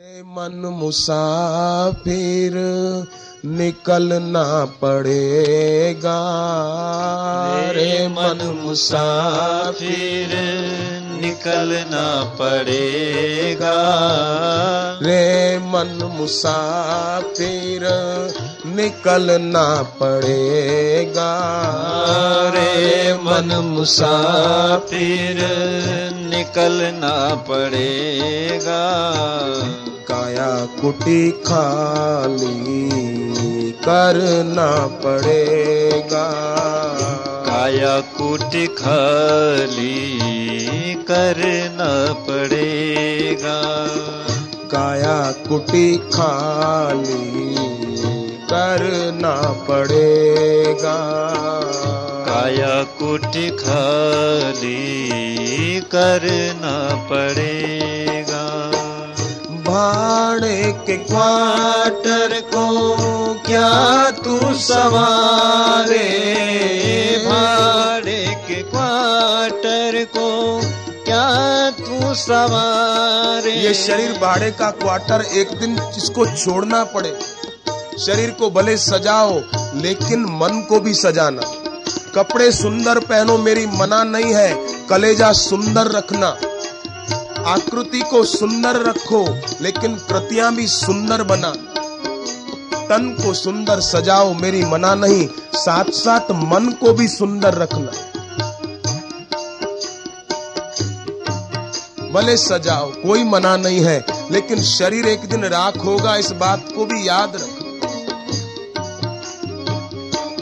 मन मुसाफिर निकलना पड़ेगा। रे मन मुसाफिर निकलना पड़ेगा। रे मन मुसाफिर निकलना पड़ेगा। रे मन मुसाफिर निकलना पड़ेगा। काया कुटी खाली करना पड़ेगा। काया कुट खाली करना पड़ेगा। काया कुटी खाली करना पड़ेगा। काया कुट खाली करना पड़ेगा। भाड़े के क्वार्टर को क्या तू सवारे? भाड़े के क्वार्टर को क्या तू सवारे? ये शरीर भाड़े का क्वार्टर एक दिन इसको छोड़ना पड़े। शरीर को भले सजाओ, लेकिन मन को भी सजाना। कपड़े सुंदर पहनो, मेरी मना नहीं है। कलेजा सुंदर रखना। आकृति को सुंदर रखो, लेकिन कृतियाँ भी सुंदर बना। तन को सुंदर सजाओ, मेरी मना नहीं साथ साथ मन को भी सुंदर रखना। भले सजाओ, कोई मना नहीं है, लेकिन शरीर एक दिन राख होगा, इस बात को भी याद रखो।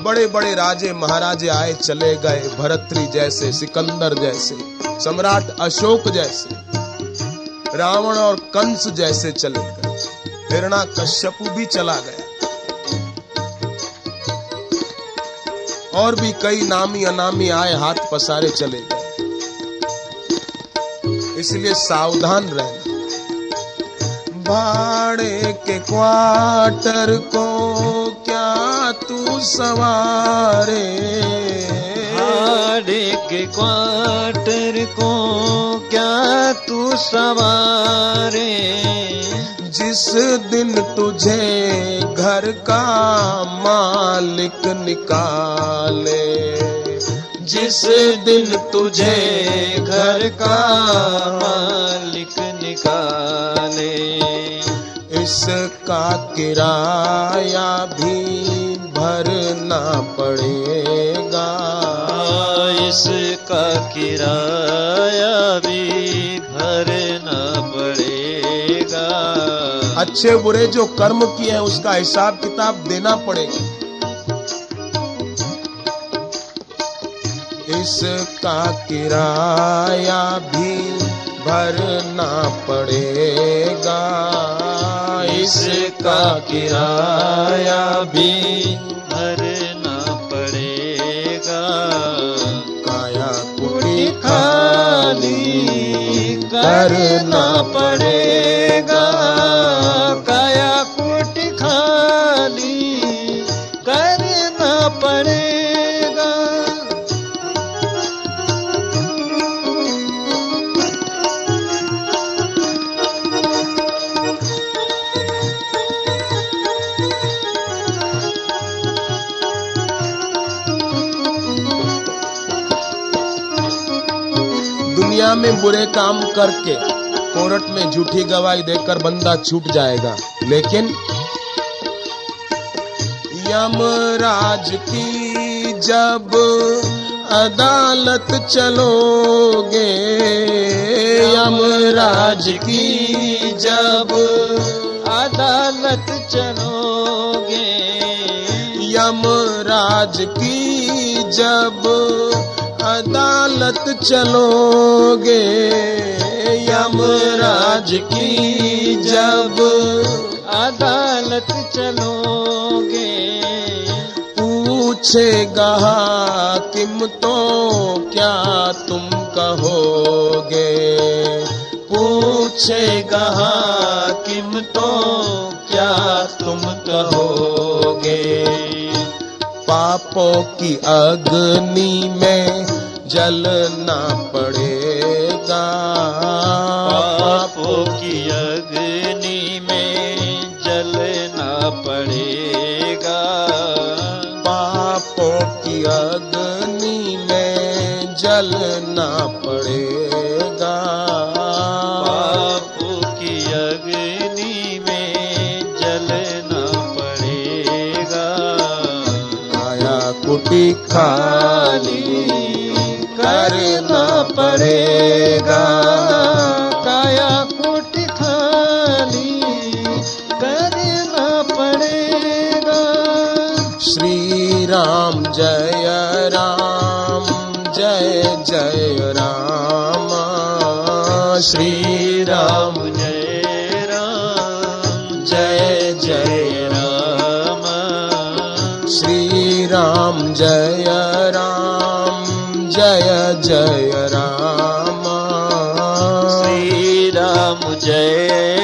बड़े बड़े राजे, महाराजे आए, चले गए, भरतरी जैसे, सिकंदर जैसे, सम्राट अशोक जैसे। रावण और कंस जैसे चले गए। हिरणा कश्यपु भी चला गया। और भी कई नामी अनामी आए हाथ पसारे चले गए। इसलिए सावधान रहना। भाड़े के क्वार्टर को क्या तू सवारे? भाड़े के क्वार्टर को क्या तू सवारे? जिस दिन तुझे घर का मालिक निकाले, जिस दिन तुझे घर का मालिक निकाले, इसका किराया भी भरना पड़ेगा इसका किराया भी भरना पड़ेगा। अच्छे बुरे जो कर्म किए हैं, उसका हिसाब किताब देना पड़ेगा। इसका किराया भी भरना पड़ेगा। इसका किराया भी करना दुनिया में बुरे काम करके कोर्ट में झूठी गवाही देकर बंदा छूट जाएगा। लेकिन यमराज की जब अदालत चलोगे, यमराज की जब अदालत चलोगे, यमराज की जब अदालत चलोगे, यमराज की जब अदालत चलोगे। पूछेगा हाकिम तो क्या तुम कहोगे? पूछेगा हाकिम तो क्या तुम कहोगे? पापों की अग्नि में जलना पड़ेगा। पापों की अग्नि में जलना पड़ेगा। पापों की अग्नि में जलना पड़ेगा। की अग्नि में जलना पड़ेगा। खाली करना पड़ेगा। काया कोटि खाली करना पड़ेगा। श्री राम जय राम, जय जय राम। श्री राम जय राम, जय जय राम। श्री राम जय राम। जय जय राम। श्री राम जय।